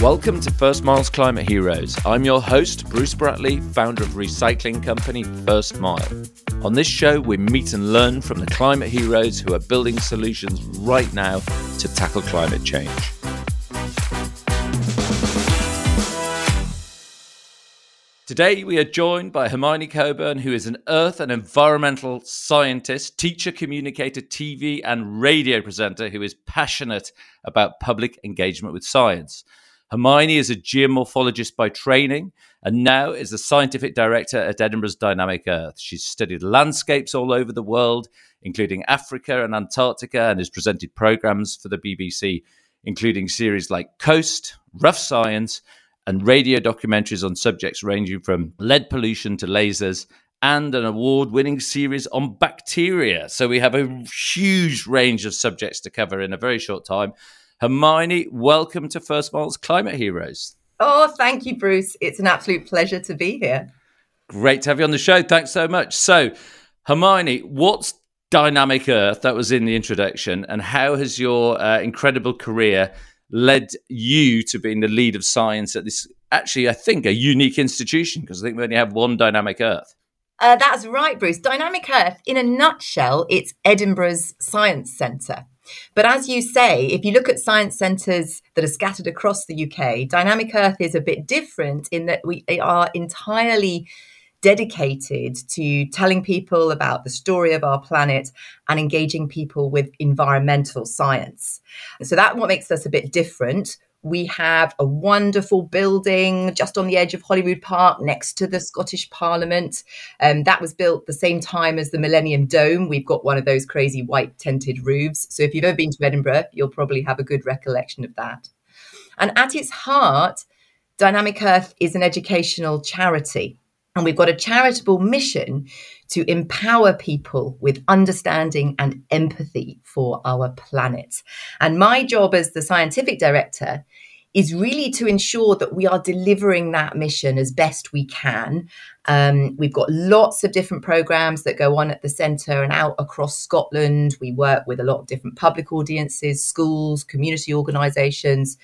Welcome to First Mile's Climate Heroes. I'm your host, Bruce Bratley, founder of recycling company First Mile. On this show, we meet and learn from the climate heroes who are building solutions right now to tackle climate change. Today, we are joined by Hermione Cockburn, who is an earth and environmental scientist, teacher, communicator, TV, and radio presenter who is passionate about public engagement with science. Hermione is a geomorphologist by training and now is the scientific director at Edinburgh's Dynamic Earth. She's studied landscapes all over the world, including Africa and Antarctica, and has presented programs for the BBC, including series like Coast, Rough Science, and radio documentaries on subjects ranging from lead pollution to lasers and an award winning series on bacteria. So we have a huge range of subjects to cover in a very short time. Hermione, welcome to First Miles Climate Heroes. Oh, thank you, Bruce. It's an absolute pleasure to be here. Great to have you on the show. Thanks so much. So, Hermione, what's Dynamic Earth? That was in the introduction. And how has your uh, incredible career led you to being the lead of science at this, actually, I think, a unique institution? Because I think we only have one Dynamic Earth. Uh, that's right, Bruce. Dynamic Earth, in a nutshell, it's Edinburgh's Science Centre. But as you say, if you look at science centres that are scattered across the UK, Dynamic Earth is a bit different in that we are entirely dedicated to telling people about the story of our planet and engaging people with environmental science. So that what makes us a bit different we have a wonderful building just on the edge of Holyrood Park next to the Scottish Parliament. Um, that was built the same time as the Millennium Dome. We've got one of those crazy white tented roofs. So if you've ever been to Edinburgh, you'll probably have a good recollection of that. And at its heart, Dynamic Earth is an educational charity. And we've got a charitable mission to empower people with understanding and empathy for our planet. And my job as the scientific director is really to ensure that we are delivering that mission as best we can. Um, we've got lots of different programs that go on at the centre and out across Scotland. We work with a lot of different public audiences, schools, community organisations.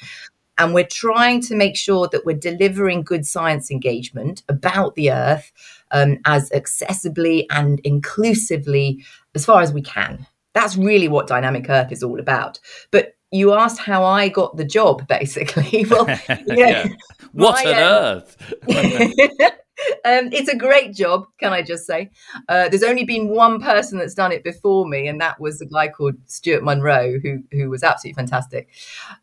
And we're trying to make sure that we're delivering good science engagement about the Earth um, as accessibly and inclusively as far as we can. That's really what Dynamic Earth is all about. But you asked how I got the job, basically. Well, yeah. what on um, earth? um, it's a great job, can I just say? Uh, there's only been one person that's done it before me, and that was a guy called Stuart Munro, who who was absolutely fantastic.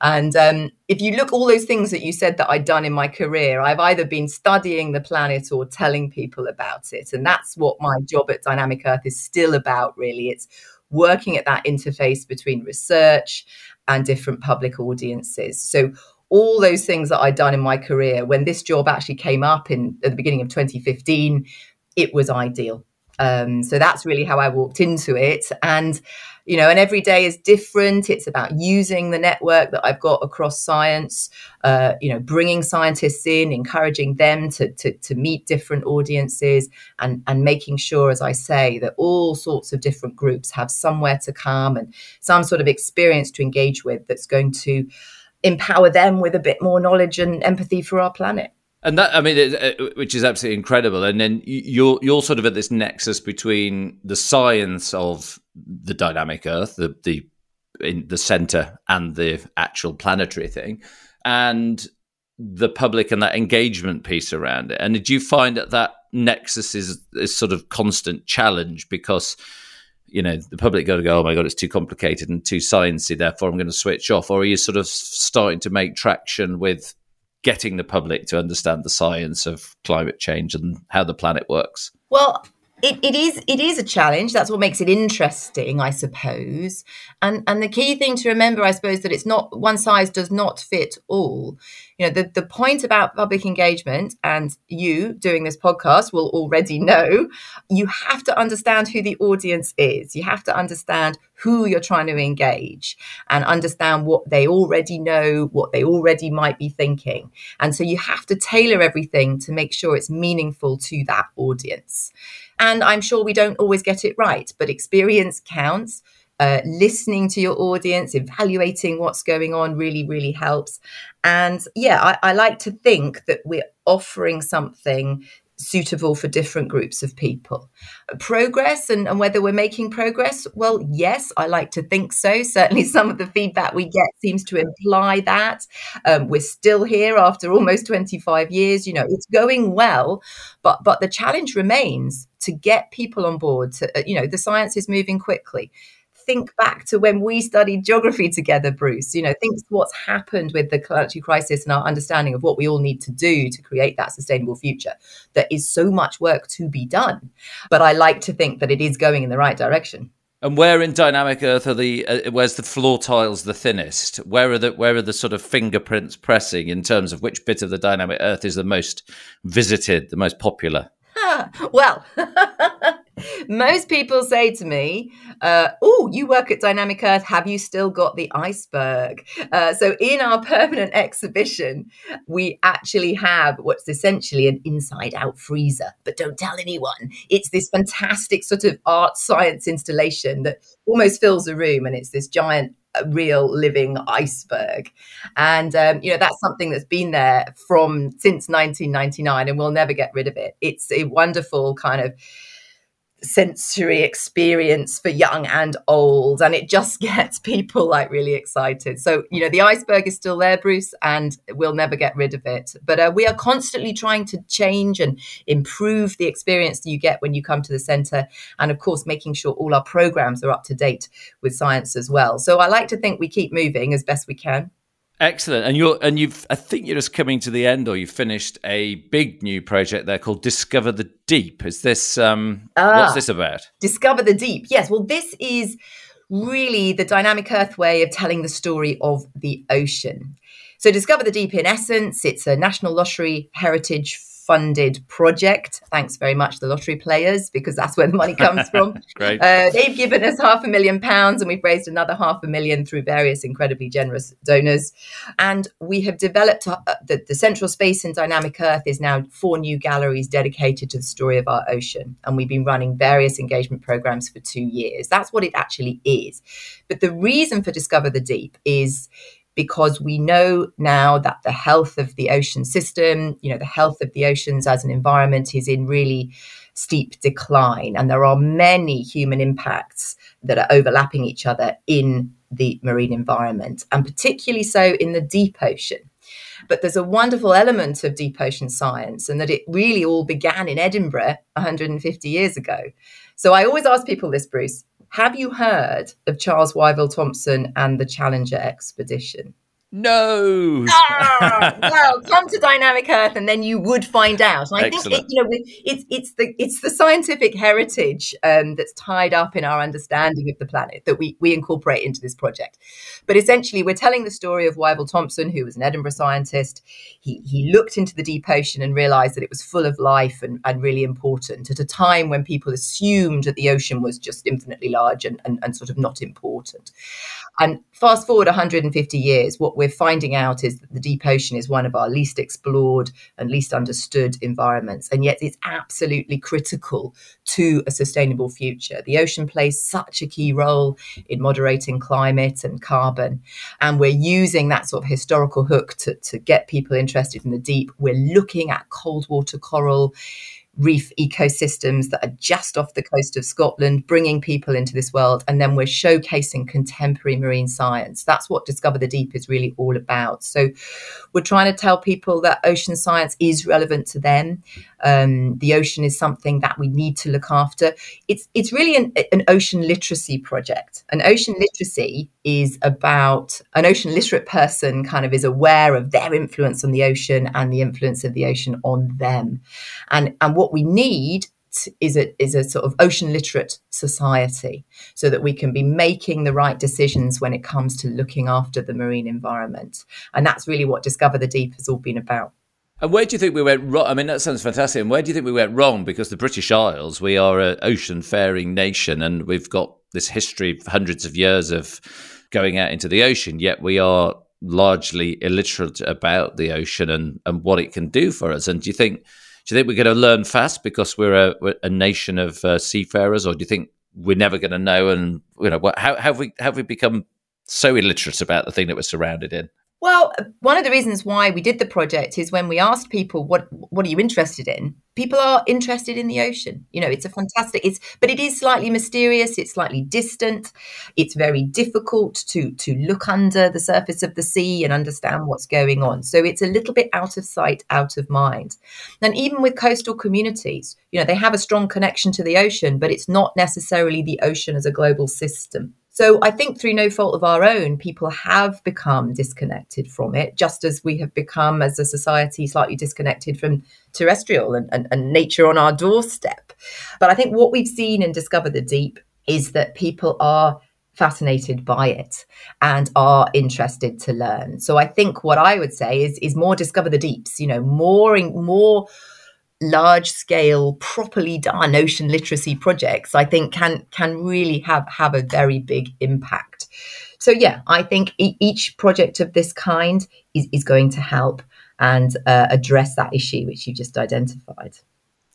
And um, if you look all those things that you said that I'd done in my career, I've either been studying the planet or telling people about it, and that's what my job at Dynamic Earth is still about. Really, it's working at that interface between research and different public audiences. So all those things that I'd done in my career, when this job actually came up in at the beginning of 2015, it was ideal. Um, so that's really how I walked into it. And, you know, and every day is different. It's about using the network that I've got across science, uh, you know, bringing scientists in, encouraging them to, to, to meet different audiences and, and making sure, as I say, that all sorts of different groups have somewhere to come and some sort of experience to engage with that's going to empower them with a bit more knowledge and empathy for our planet. And that, I mean, it, which is absolutely incredible. And then you're you're sort of at this nexus between the science of the dynamic Earth, the the in the center, and the actual planetary thing, and the public and that engagement piece around it. And did you find that that nexus is is sort of constant challenge because you know the public got to go oh my god it's too complicated and too sciencey therefore i'm going to switch off. Or are you sort of starting to make traction with getting the public to understand the science of climate change and how the planet works? Well it, it is it is a challenge. That's what makes it interesting i suppose. And and the key thing to remember i suppose that it's not one size does not fit all. You know the, the point about public engagement and you doing this podcast will already know. You have to understand who the audience is. You have to understand who you're trying to engage and understand what they already know what they already might be thinking. And so you have to tailor everything to make sure it's meaningful to that audience and I'm sure we don't always get it right, but experience counts. uh, listening to your audience, evaluating what's going on really, really helps. And yeah, I, I like to think that we're offering something suitable for different groups of people. Progress and, and, whether we're making progress, well, yes, I like to think so. Certainly, some of the feedback we get seems to imply that. Um, we're still here after almost 25 years. You know, it's going well, but but the challenge remains to get people on board. To, uh, you know, the science is moving quickly think back to when we studied geography together, Bruce. You know, think what's happened with the climate crisis and our understanding of what we all need to do to create that sustainable future. There is so much work to be done, but I like to think that it is going in the right direction. And where in dynamic Earth are the uh, where's the floor tiles the thinnest? Where are the where are the sort of fingerprints pressing in terms of which bit of the dynamic Earth is the most visited, the most popular? well, most people say to me, uh, "Oh, you work at Dynamic Earth. Have you still got the iceberg?" Uh, so, in our permanent exhibition, we actually have what's essentially an inside-out freezer. But don't tell anyone. It's this fantastic sort of art science installation that almost fills a room, and it's this giant a real living iceberg. And, um, you know, that's something that's been there from since 1999 and we'll never get rid of it. It's a wonderful kind of sensory experience for young and old and it just gets people like really excited. So you know the iceberg is still there bruce and we'll never get rid of it. But uh, we are constantly trying to change and improve the experience that you get when you come to the center and of course making sure all our programs are up to date with science as well. So i like to think we keep moving as best we can Excellent. And you're and you've I think you're just coming to the end or you've finished a big new project there called Discover the Deep. Is this um ah, what's this about? Discover the Deep. Yes, well this is really the dynamic earth way of telling the story of the ocean. So Discover the Deep in essence, it's a National Lottery Heritage funded project. Thanks very much, the lottery players, because that's where the money comes from. Great. Uh, they've given us half a million pounds, and we've raised another half a million through various incredibly generous donors. And we have developed uh, the, the central space in Dynamic Earth is now four new galleries dedicated to the story of our ocean. And we've been running various engagement programs for two years. That's what it actually is. But the reason for Discover the Deep is because we know now that the health of the ocean system, you know, the health of the oceans as an environment is in really steep decline. And there are many human impacts that are overlapping each other in the marine environment, and particularly so in the deep ocean. But there's a wonderful element of deep ocean science, and that it really all began in Edinburgh 150 years ago. So I always ask people this, Bruce have you heard of Charles Wyville Thomson and the Challenger expedition? No. ah, well, come to Dynamic Earth, and then you would find out. And I Excellent. think it, you know it's it's the it's the scientific heritage um, that's tied up in our understanding of the planet that we we incorporate into this project. But essentially, we're telling the story of Wyville Thomson, who was an Edinburgh scientist. He he looked into the deep ocean and realised that it was full of life and, and really important at a time when people assumed that the ocean was just infinitely large and, and, and sort of not important. And fast forward 150 years, what we're finding out is that the deep ocean is one of our least explored and least understood environments. And yet it's absolutely critical to a sustainable future. The ocean plays such a key role in moderating climate and carbon. And we're using that sort of historical hook to, to get people interested in the deep. We're looking at cold water coral reef ecosystems that are just off the coast of Scotland, bringing people into this world. And then we're showcasing contemporary marine science. That's what Discover the Deep is really all about. So we're trying to tell people that ocean science is relevant to them. Um, the ocean is something that we need to look after. It's, it's really an, an ocean literacy project. An ocean literacy is about an ocean literate person kind of is aware of their influence on the ocean and the influence of the ocean on them. And, and what we need is a, is a sort of ocean literate society so that we can be making the right decisions when it comes to looking after the marine environment. And that's really what Discover the Deep has all been about. And where do you think we went wrong? I mean, that sounds fantastic. And where do you think we went wrong? Because the British Isles, we are an ocean faring nation and we've got this history of hundreds of years of going out into the ocean, yet we are largely illiterate about the ocean and, and what it can do for us. And do you think do you think we're going to learn fast because we're a, we're a nation of uh, seafarers, or do you think we're never going to know, and you know, what, how have we have we become so illiterate about the thing that we're surrounded in? Well, one of the reasons why we did the project is when we asked people what what are you interested in, people are interested in the ocean. You know, it's a fantastic it's but it is slightly mysterious, it's slightly distant. It's very difficult to to look under the surface of the sea and understand what's going on. So it's a little bit out of sight, out of mind. And even with coastal communities, you know, they have a strong connection to the ocean, but it's not necessarily the ocean as a global system. So I think through no fault of our own, people have become disconnected from it, just as we have become as a society slightly disconnected from terrestrial and, and, and nature on our doorstep. But I think what we've seen in Discover the Deep is that people are fascinated by it and are interested to learn. So I think what I would say is is more discover the deeps, you know, more more large scale properly done ocean literacy projects i think can can really have have a very big impact so yeah i think e- each project of this kind is, is going to help and uh, address that issue which you just identified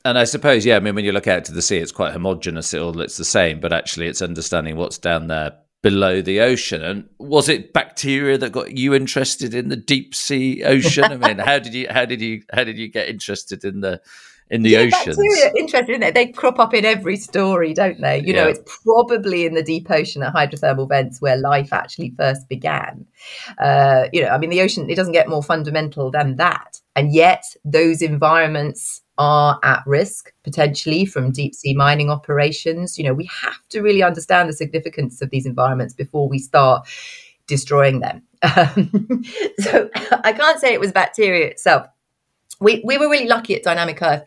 and I suppose, yeah, I mean, when you look out to the sea, it's quite homogenous. It all it's the same, but actually, it's understanding what's down there below the ocean. And was it bacteria that got you interested in the deep sea ocean? I mean, how did you how did you how did you get interested in the in the yeah, oceans? Bacteria, interesting, isn't it? They crop up in every story, don't they? You yeah. know, it's probably in the deep ocean at hydrothermal vents where life actually first began. Uh, you know, I mean, the ocean it doesn't get more fundamental than that, and yet those environments are at risk potentially from deep sea mining operations. You know, we have to really understand the significance of these environments before we start destroying them. Um, so I can't say it was bacteria itself. We, we were really lucky at Dynamic Earth.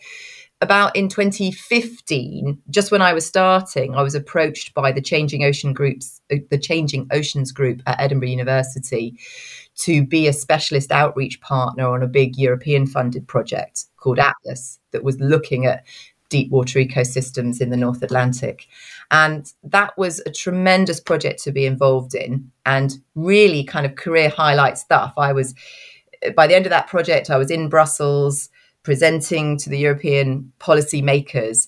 About in 2015, just when I was starting, I was approached by the Changing Ocean Groups, uh, the Changing Oceans Group at Edinburgh University, to be a specialist outreach partner on a big European funded project called Atlas that was looking at deep water ecosystems in the North Atlantic. And that was a tremendous project to be involved in and really kind of career highlight stuff. I was, by the end of that project, I was in Brussels presenting to the European policymakers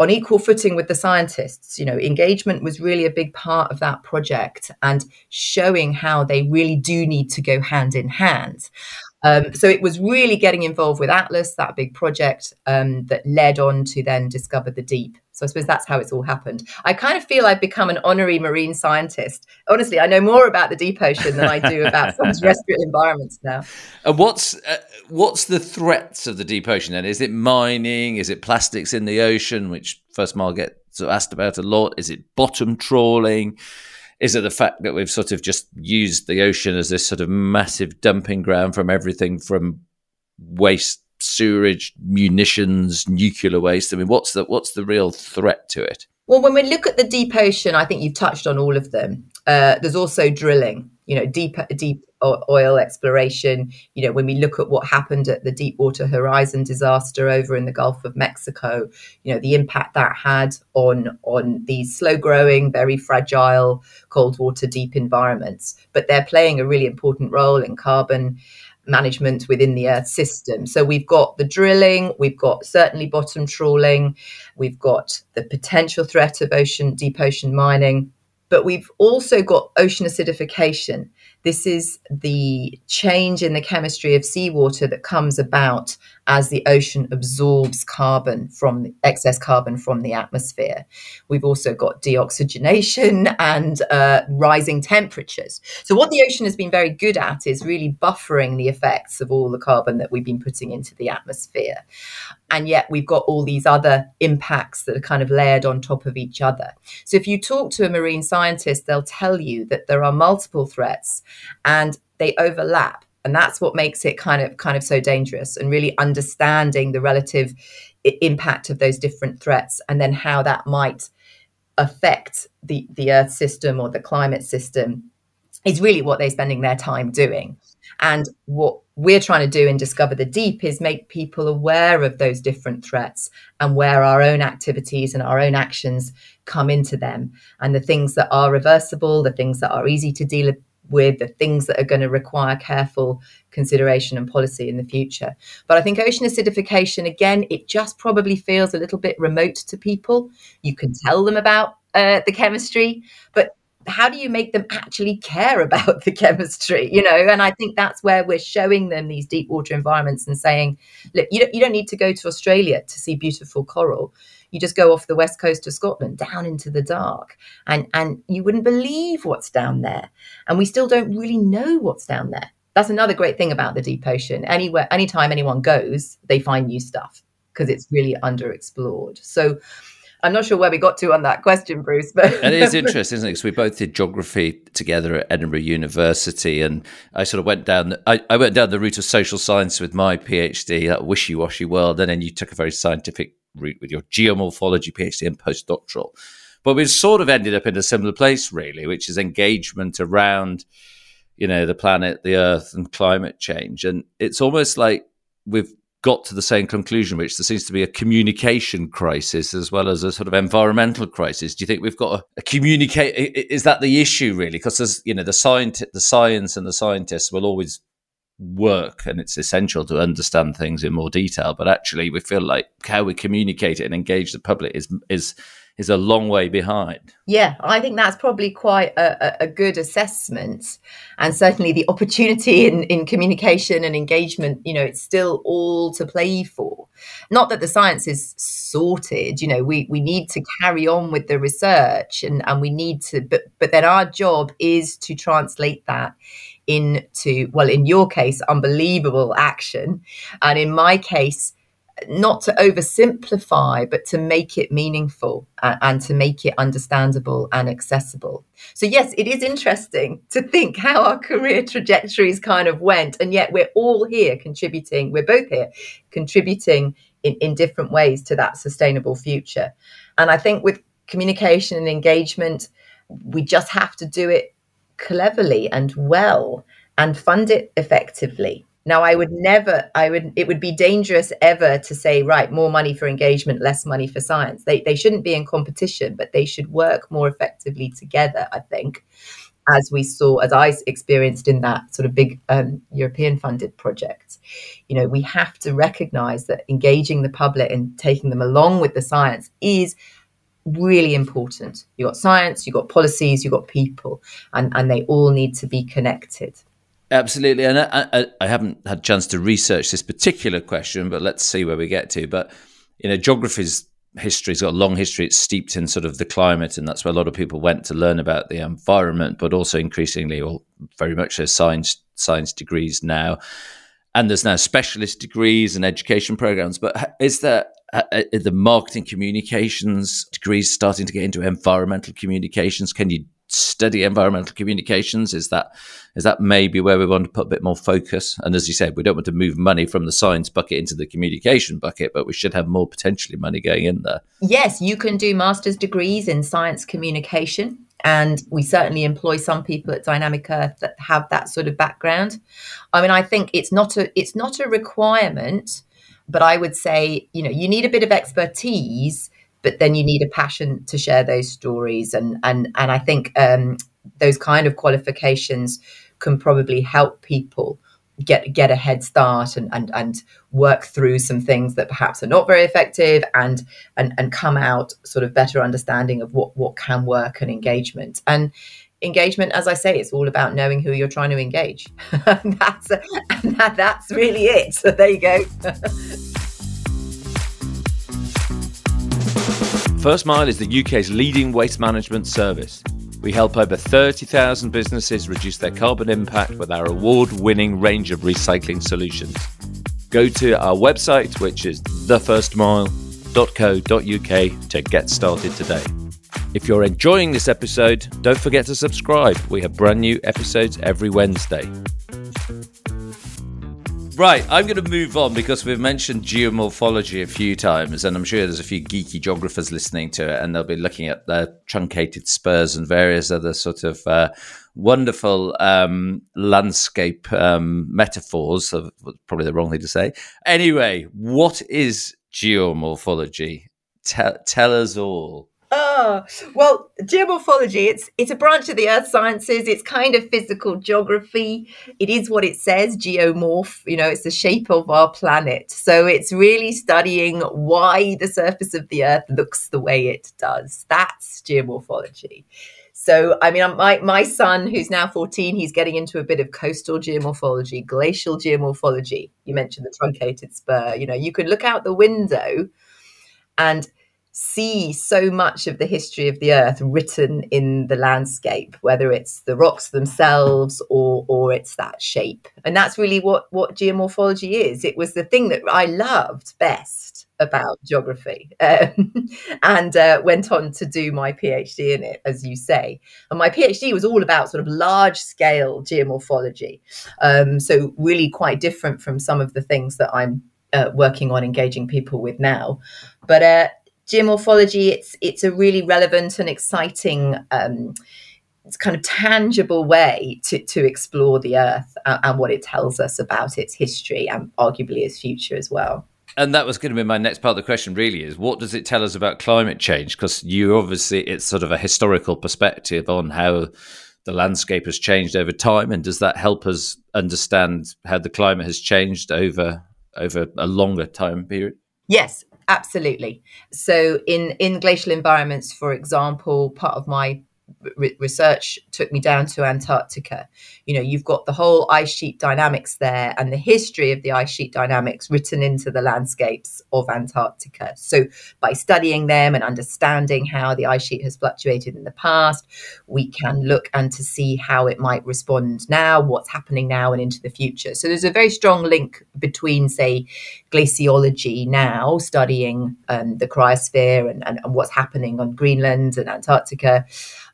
on equal footing with the scientists. You know, engagement was really a big part of that project and showing how they really do need to go hand in hand. Um, so it was really getting involved with Atlas, that big project um, that led on to then discover the deep. So I suppose that's how it's all happened. I kind of feel I've become an honorary marine scientist. Honestly, I know more about the deep ocean than I do about some terrestrial environments now. And what's uh, what's the threats of the deep ocean then? Is it mining? Is it plastics in the ocean, which First Mile get sort of asked about a lot? Is it bottom trawling? Is it the fact that we've sort of just used the ocean as this sort of massive dumping ground from everything from waste sewerage, munitions, nuclear waste? I mean, what's the what's the real threat to it? Well, when we look at the deep ocean, I think you've touched on all of them. Uh, there's also drilling. You know, deep deep oil exploration. You know, when we look at what happened at the Deepwater Horizon disaster over in the Gulf of Mexico, you know, the impact that had on on these slow growing, very fragile cold water deep environments. But they're playing a really important role in carbon management within the Earth system. So we've got the drilling, we've got certainly bottom trawling, we've got the potential threat of ocean, deep ocean mining, but we've also got ocean acidification. This is the change in the chemistry of seawater that comes about as the ocean absorbs carbon from excess carbon from the atmosphere. We've also got deoxygenation and uh, rising temperatures. So, what the ocean has been very good at is really buffering the effects of all the carbon that we've been putting into the atmosphere. And yet, we've got all these other impacts that are kind of layered on top of each other. So, if you talk to a marine scientist, they'll tell you that there are multiple threats and they overlap. And that's what makes it kind of kind of so dangerous and really understanding the relative impact of those different threats and then how that might affect the the earth system or the climate system is really what they're spending their time doing. And what we're trying to do in discover the deep is make people aware of those different threats and where our own activities and our own actions come into them. And the things that are reversible the things that are easy to deal with, the things that are going to require careful consideration and policy in the future. But I think ocean acidification, again, it just probably feels a little bit remote to people. You can tell them about uh, the chemistry, but how do you make them actually care about the chemistry you know and i think that's where we're showing them these deep water environments and saying look you don't, you don't need to go to australia to see beautiful coral you just go off the west coast of scotland down into the dark and and you wouldn't believe what's down there and we still don't really know what's down there that's another great thing about the deep ocean anywhere anytime anyone goes they find new stuff because it's really underexplored so I'm not sure where we got to on that question, Bruce. But it is interesting, isn't it? Because we both did geography together at Edinburgh University, and I sort of went down. I, I went down the route of social science with my PhD, that wishy-washy world, and then you took a very scientific route with your geomorphology PhD and postdoctoral. But we sort of ended up in a similar place, really, which is engagement around, you know, the planet, the Earth, and climate change. And it's almost like we've got to the same conclusion, which there seems to be a communication crisis as well as a sort of environmental crisis. Do you think we've got a, a communicate? Is that the issue really? Because there's, you know, the science, the science and the scientists will always work and it's essential to understand things in more detail. But actually we feel like how we communicate and engage the public is, is, is a long way behind. Yeah, I think that's probably quite a, a, good assessment. And certainly the opportunity in, in communication and engagement, you know, it's still all to play for. Not that the science is sorted, you know, we, we need to carry on with the research and, and we need to, but, but then our job is to translate that into, well, in your case, unbelievable action. And in my case, not to oversimplify, but to make it meaningful and, to make it understandable and accessible. So, yes, it is interesting to think how our career trajectories kind of went. And yet, we're all here contributing, we're both here contributing in, in different ways to that sustainable future. And I think with communication and engagement, we just have to do it cleverly and well and fund it effectively now, I would never, I would, it would be dangerous ever to say, right, more money for engagement, less money for science. They, they shouldn't be in competition, but they should work more effectively together, I think, as we saw, as I experienced in that sort of big um, European funded project. You know, we have to recognize that engaging the public and taking them along with the science is really important. You've got science, you've got policies, you've got people, and, and they all need to be connected. Absolutely, and I, I, I, haven't had a chance to research this particular question, but let's see where we get to. But you know, geography's history's got a long history. It's steeped in sort of the climate, and that's where a lot of people went to learn about the environment, but also increasingly, or very much so, science science degrees now. And there's now specialist degrees and education programs. But is there uh, uh the marketing communications degrees starting to get into environmental communications? Can you study environmental communications? Is that is that maybe where we want to put a bit more focus? And as you said, we don't want to move money from the science bucket into the communication bucket, but we should have more potentially money going in there. Yes, you can do master's degrees in science communication. And we certainly employ some people at Dynamic Earth that have that sort of background. I mean, I think it's not a it's not a requirement, but I would say, you know, you need a bit of expertise but then you need a passion to share those stories. And and and I think um, those kind of qualifications can probably help people get get a head start and and and work through some things that perhaps are not very effective and and and come out sort of better understanding of what what can work and engagement. And engagement as i say it's all about knowing who you're trying to engage that's a, that, that's really it so there you go First Mile is the UK's leading waste management service. We help over 30,000 businesses reduce their carbon impact with our award winning range of recycling solutions. Go to our website, which is thefirstmile.co.uk, to get started today. If you're enjoying this episode, don't forget to subscribe. We have brand new episodes every Wednesday. Right, I'm going to move on because we've mentioned geomorphology a few times, and I'm sure there's a few geeky geographers listening to it, and they'll be looking at the truncated spurs and various other sort of uh, wonderful um, landscape um, metaphors. Probably the wrong thing to say. Anyway, what is geomorphology? Tell, tell us all. Oh, well, geomorphology, it's it's a branch of the earth sciences. It's kind of physical geography. It is what it says, geomorph, you know, it's the shape of our planet. So it's really studying why the surface of the earth looks the way it does. That's geomorphology. So, I mean, my, my son, who's now 14, he's getting into a bit of coastal geomorphology, glacial geomorphology. You mentioned the truncated spur. You know, you could look out the window and see so much of the history of the earth written in the landscape whether it's the rocks themselves or or it's that shape. And that's really what what geomorphology is. It was the thing that i loved best about geography. Um, and uh, went on to do my phd in it as you say. And my phd was all about sort of large scale geomorphology. Um, so really quite different from some of the things that i'm uh, working on engaging people with now. But uh, geomorphology, it's it's a really relevant and exciting. Um, it's kind of tangible way to, to explore the earth and, and what it tells us about its history and arguably its future as well and that was going to be my next part of the question really is what does it tell us about climate change because you obviously it's sort of a historical perspective on how the landscape has changed over time and does that help us understand how the climate has changed over over a longer time period yes Absolutely. So, in in glacial environments, for example, part of my re- research took me down to Antarctica. You know, you've got the whole ice sheet dynamics there and the history of the ice sheet dynamics written into the landscapes of Antarctica. So, by studying them and understanding how the ice sheet has fluctuated in the past, we can look and to see how it might respond now, what's happening now, and into the future. So, there's a very strong link between, say, glaciology now, studying um, the cryosphere and, and, and what's happening on Greenland and Antarctica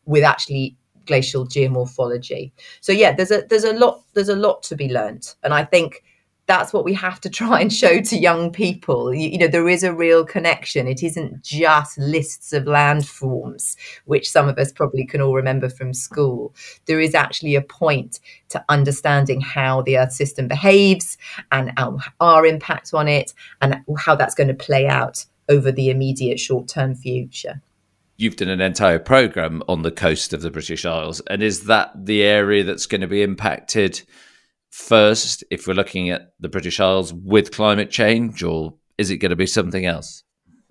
with actually glacial geomorphology. So yeah, there's a there's a lot there's a lot to be learnt, and I think that's what we have to try and show to young people. You, you, know, there is a real connection. It isn't just lists of landforms, which some of us probably can all remember from school. There is actually a point to understanding how the Earth system behaves and our, our impact on it, and how that's going to play out over the immediate short term future you've done an entire program on the coast of the British Isles, and is that the area that's going to be impacted first if we're looking at the British Isles with climate change, or is it going to be something else?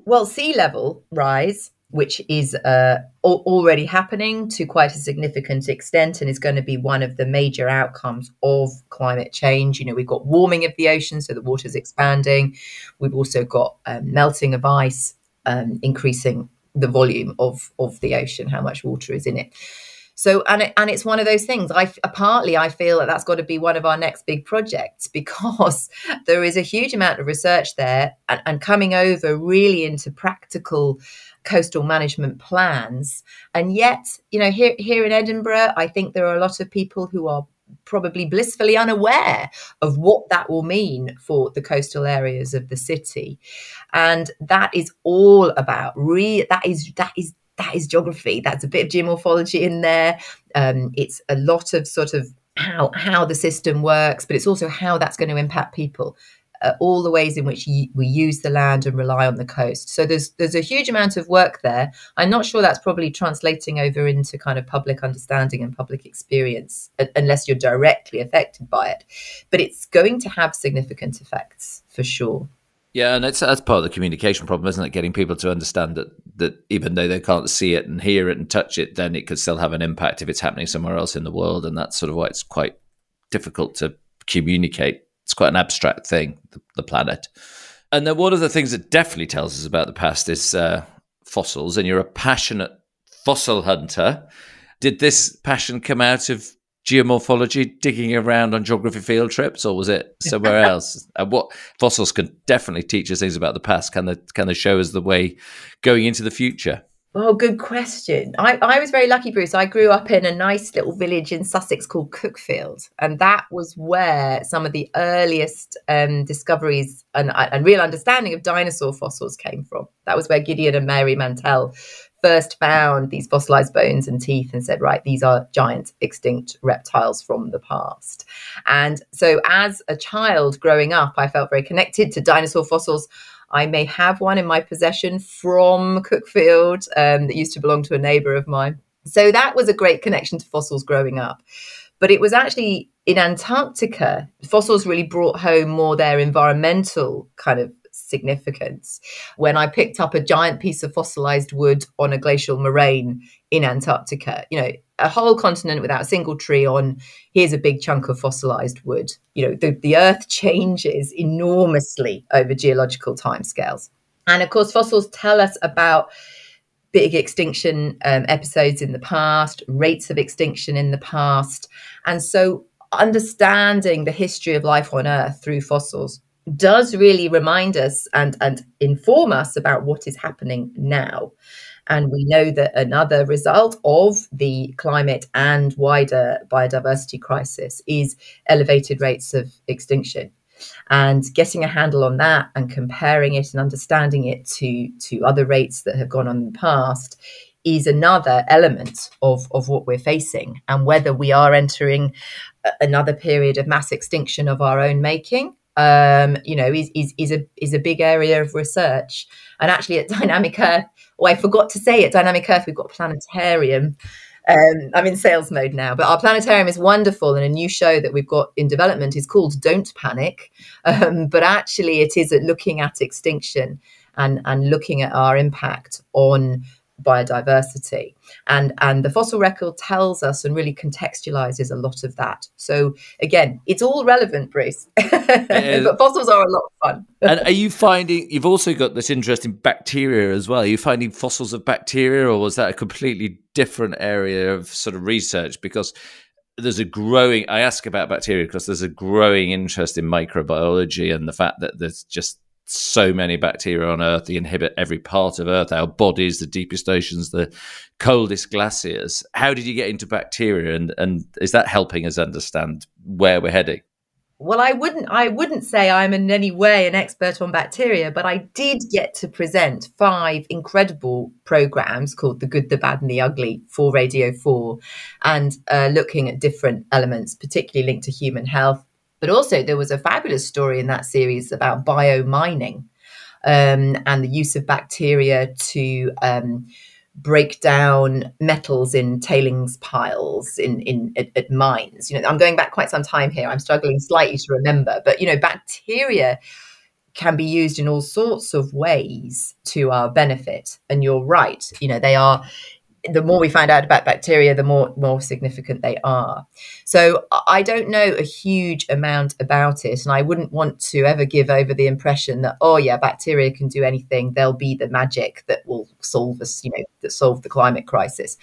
Well, sea level rise, which is uh, already happening to quite a significant extent and is going to be one of the major outcomes of climate change. You know, we've got warming of the ocean, so the water's expanding. We've also got um, melting of ice, um, increasing the volume of of the ocean, how much water is in it. So and it, and it's one of those things. I partly I feel that that's got to be one of our next big projects because there is a huge amount of research there and, and coming over really into practical coastal management plans. And yet, you know, here here in Edinburgh, I think there are a lot of people who are probably blissfully unaware of what that will mean for the coastal areas of the city and that is all about re that is that is that is geography that's a bit of geomorphology in there um, it's a lot of sort of how how the system works but it's also how that's going to impact people uh, all the ways in which we use the land and rely on the coast. So there's there's a huge amount of work there. I'm not sure that's probably translating over into kind of public understanding and public experience uh, unless you're directly affected by it. But it's going to have significant effects for sure. Yeah, and it's that's part of the communication problem, isn't it? Getting people to understand that that even though they can't see it and hear it and touch it, then it could still have an impact if it's happening somewhere else in the world, and that's sort of why it's quite difficult to communicate it's quite an abstract thing, the, the planet. And then one of the things that definitely tells us about the past is uh, fossils, and you're a passionate fossil hunter. Did this passion come out of geomorphology, digging around on geography field trips, or was it somewhere else? And what fossils can definitely teach us things about the past? Can they can they show us the way going into the future? Oh, good question. I, I was very lucky, Bruce. I grew up in a nice little village in Sussex called Cuckfield. And that was where some of the earliest um, discoveries and, and real understanding of dinosaur fossils came from. That was where Gideon and Mary Mantell first found these fossilized bones and teeth and said, right, these are giant extinct reptiles from the past. And so, as a child growing up, I felt very connected to dinosaur fossils. I may have one in my possession from Cuckfield um, that used to belong to a neighbour of mine. So that was a great connection to fossils growing up. But it was actually in Antarctica, fossils really brought home more their environmental kind of significance. When I picked up a giant piece of fossilized wood on a glacial moraine in Antarctica, you know, a whole continent without a single tree on, here's a big chunk of fossilized wood. You know, the, the earth changes enormously over geological timescales. And of course, fossils tell us about big extinction um, episodes in the past, rates of extinction in the past. And so understanding the history of life on Earth through fossils does really remind us and, and inform us about what is happening now. And we know that another result of the climate and wider biodiversity crisis is elevated rates of extinction. And getting a handle on that and comparing it and understanding it to, to other rates that have gone on in the past is another element of, of what we're facing and whether we are entering another period of mass extinction of our own making um, you know, is, is, is a is a big area of research. And actually, at Dynamic Earth, oh, I forgot to say, at Dynamic Earth, we've got planetarium. Um, I'm in sales mode now, but our planetarium is wonderful, and a new show that we've got in development is called "Don't Panic." Um, but actually, it is at looking at extinction and and looking at our impact on biodiversity. And and the fossil record tells us and really contextualizes a lot of that. So again it's all relevant bruce. But fossils are a lot of fun. And are you finding you've also got this interest in bacteria as well. Are you finding fossils of bacteria or was that a completely different area of sort of research? Because there's a growing i ask about bacteria because there's a growing interest in microbiology and the fact that there's just so many bacteria on Earth. They inhabit every part of Earth, our bodies, the deepest oceans, the coldest glaciers. How did you get into bacteria, and and is that helping us understand where we're heading? Well, I wouldn't I wouldn't say I'm in any way an expert on bacteria, but I did get to present five incredible programs called The Good, the Bad and the Ugly for Radio 4 and uh, looking at different elements particularly linked to human health but also, there was a fabulous story in that series about biomining um, and the use of bacteria to um, break down metals in tailings piles in, in at, at, mines. You know, I'm going back quite some time here. I'm struggling slightly to remember, but you know, bacteria can be used in all sorts of ways to our benefit. And you're right. You know, they are the more we find out about bacteria, the more more significant they are. So I don't know a huge amount about it, and I wouldn't want to ever give over the impression that oh yeah, bacteria can do anything; they'll be the magic that will solve us, you know, that solve the climate crisis.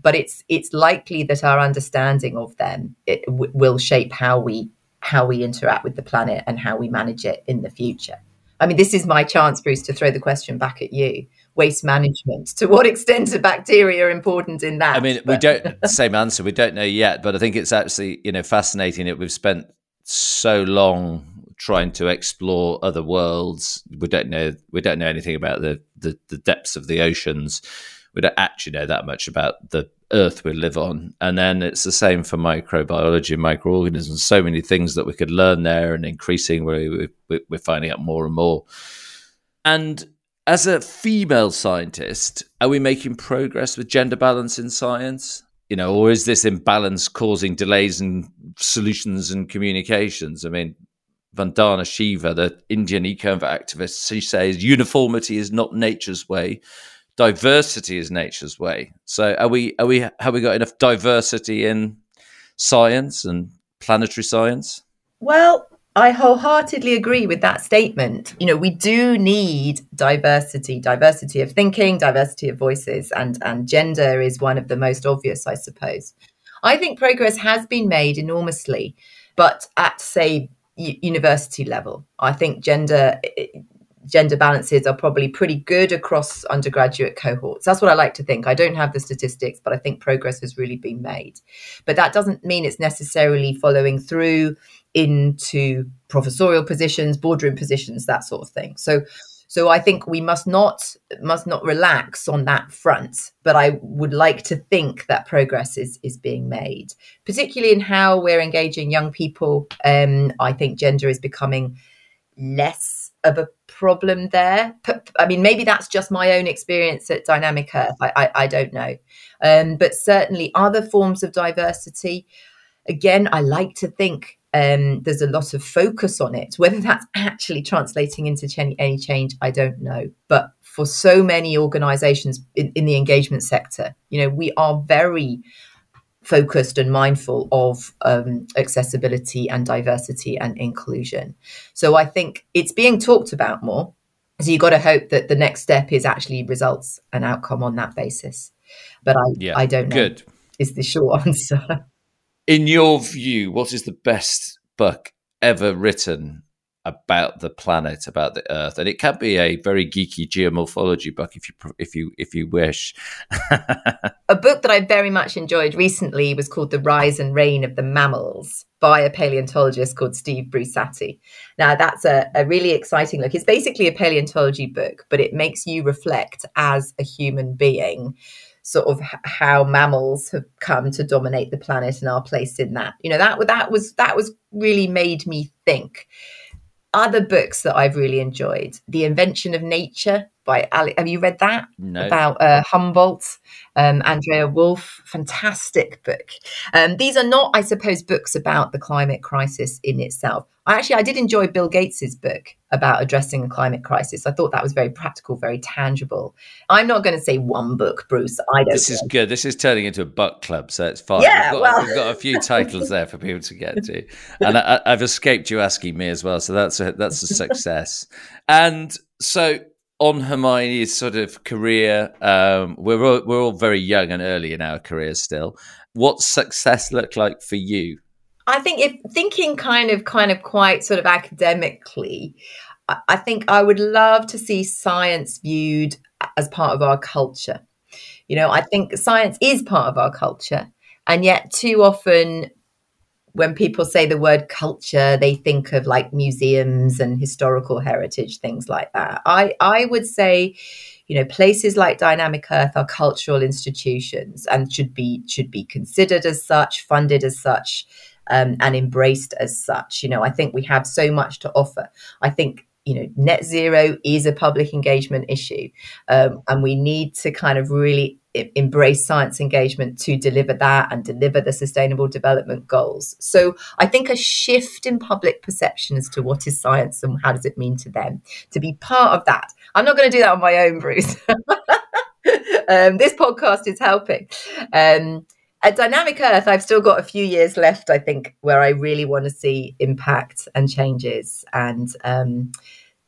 But it's it's likely that our understanding of them w- will shape how we how we interact with the planet and how we manage it in the future. I mean, this is my chance, Bruce, to throw the question back at you waste management. To what extent are bacteria important in that? I mean, but. we don't same answer. We don't know yet, but I think it's actually you know fascinating that we've spent so long trying to explore other worlds. We don't know we don't know anything about the the, the depths of the oceans. We don't actually know that much about the earth we live on. And then it's the same for microbiology and microorganisms. So many things that we could learn there, and increasingly we, we're finding out more and more. And as a female scientist, are we making progress with gender balance in science? You know, or is this imbalance causing delays in solutions and communications? I mean, Vandana Shiva, the Indian eco activist, she says uniformity is not nature's way, diversity is nature's way. So, are we? Are we? Have we got enough diversity in science and planetary science? Well, I wholeheartedly agree with that statement. You know, we do need diversity, diversity of thinking, diversity of voices, and, and gender is one of the most obvious, I suppose. I think progress has been made enormously, but at, say, university level, I think gender gender balances are probably pretty good across undergraduate cohorts. That's what I like to think. I don't have the statistics, but I think progress has really been made. But that doesn't mean it's necessarily following through into professorial positions, boardroom positions, that sort of thing. So so I think we must not must not relax on that front, but I would like to think that progress is is being made, particularly in how we're engaging young people. Um, I think gender is becoming less of a problem there. I mean, maybe that's just my own experience at Dynamic Earth. I, I, I don't know. Um, but certainly other forms of diversity. Again, I like to think um, there's a lot of focus on it. Whether that's actually translating into ch- any change, I don't know. But for so many organizations in, in the engagement sector, you know, we are very focused and mindful of um, accessibility and diversity and inclusion. So I think it's being talked about more. So you've got to hope that the next step is actually results and outcome on that basis. But I, yeah, I don't know. Good. Is the short answer. In your view, what is the best book ever written about the planet, about the Earth, and it can be a very geeky geomorphology book if you if you if you wish. a book that I very much enjoyed recently was called "The Rise and Reign of the Mammals" by a paleontologist called Steve Brusatte. Now, that's a, a really exciting look. It's basically a paleontology book, but it makes you reflect as a human being sort of how mammals have come to dominate the planet and our place in that. You know, that that was that was really made me think other books that I've really enjoyed, The Invention of Nature by Ali. Have you read that? No. About uh, Humboldt, um, Andrea Wulf, Fantastic book. Um, these are not, I suppose, books about the climate crisis in itself. I actually I did enjoy Bill Gates's book about addressing the climate crisis. I thought that was very practical, very tangible. I'm not going to say one book, Bruce. I don't. This know. is good. This is turning into a book club, so it's fine. Yeah, we've got, well. we've got a few titles there for people to get to, and I, have escaped you asking me as well, so that's a that's a success. and so on Hermione's sort of career, um, we're all, we're all very young and early in our careers still. What success look like for you? I think if thinking kind of kind of quite sort of academically, I think I would love to see science viewed as part of our culture. You know, I think science is part of our culture, and yet too often when people say the word culture, they think of like museums and historical heritage, things like that. I, I would say, you know, places like Dynamic Earth are cultural institutions and should be should be considered as such, funded as such, um, and embraced as such. You know, I think we have so much to offer. I think you know net zero is a public engagement issue um, and we need to kind of really embrace science engagement to deliver that and deliver the sustainable development goals. So i think a shift in public perception as to what is science and how does it mean to them. To be part of that i'm not going to do that on my own bruce. Um, this podcast is helping. Um, at Dynamic Earth, I've still got a few years left, I think, where I really want to see impact and changes and um,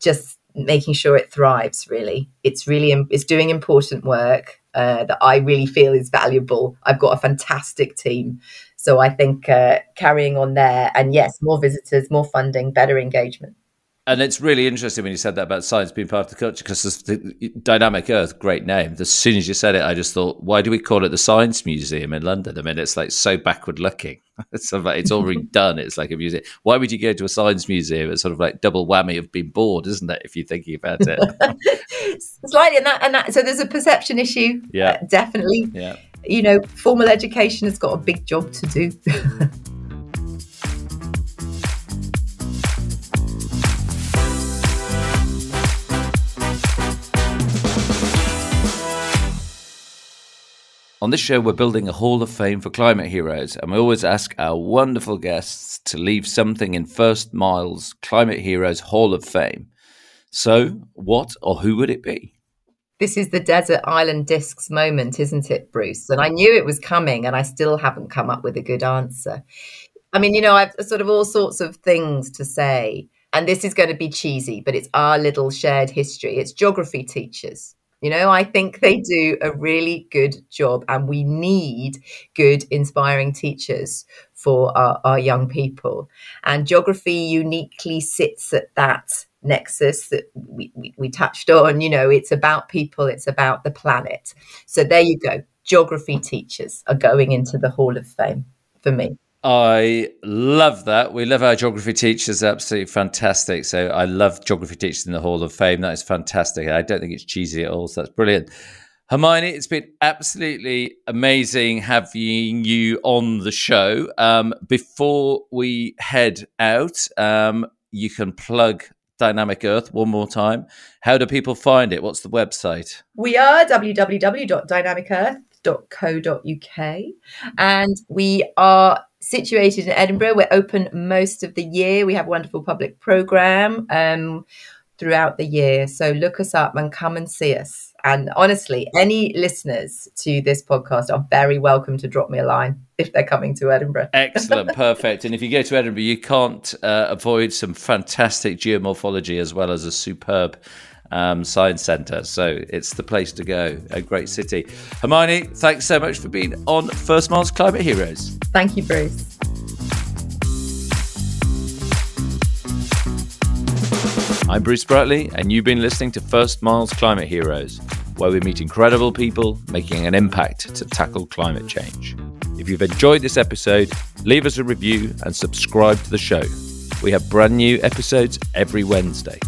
just making sure it thrives, really. It's really, it's doing important work uh, that I really feel is valuable. I've got a fantastic team. So I think uh, carrying on there and yes, more visitors, more funding, better engagement and it's really interesting when you said that about science being part of the culture because the dynamic earth great name. As soon as you said it i just thought why do we call it the science museum in london? I mean it's like so backward looking. It's like it's already done. It's like a museum. Why would you go to a science museum it's sort of like double whammy of being bored isn't it if you're thinking about it? Slightly and that and that so there's a perception issue yeah. uh, definitely. Yeah. You know formal education has got a big job to do On this show, we're building a Hall of Fame for climate heroes, and we always ask our wonderful guests to leave something in First Mile's Climate Heroes Hall of Fame. So, what or who would it be? This is the desert island discs moment, isn't it, Bruce? And I knew it was coming, and I still haven't come up with a good answer. I mean, you know, I've sort of all sorts of things to say, and this is going to be cheesy, but it's our little shared history. It's geography teachers you know, I think they do a really good job, and we need good, inspiring teachers for our, our young people. And geography uniquely sits at that nexus that we, we, we touched on. You know, it's about people, it's about the planet. So there you go. Geography teachers are going into the Hall of Fame for me. I love that. We love our geography teachers. Absolutely fantastic. So I love geography teachers in the Hall of Fame. That is fantastic. I don't think it's cheesy at all. So that's brilliant. Hermione, it's been absolutely amazing having you on the show. Um, before we head out, um, you can plug Dynamic Earth one more time. How do people find it? What's the website? We are www.dynamicearth.co.uk and we are situated in Edinburgh. We're open most of the year. We have a wonderful public program um, throughout the year. So look us up and come and see us. And honestly, any listeners to this podcast are very welcome to drop me a line if they're coming to Edinburgh. Excellent, perfect. And if you go to Edinburgh, you can't uh, avoid some fantastic geomorphology as well as a superb um, science centre. So it's the place to go. A great city. Hermione, thanks so much for being on First Miles Climate Heroes. Thank you, Bruce. I'm Bruce Bratley, and you've been listening to First Miles Climate Heroes, where we meet incredible people making an impact to tackle climate change. If you've enjoyed this episode, leave us a review and subscribe to the show. We have brand new episodes every Wednesday.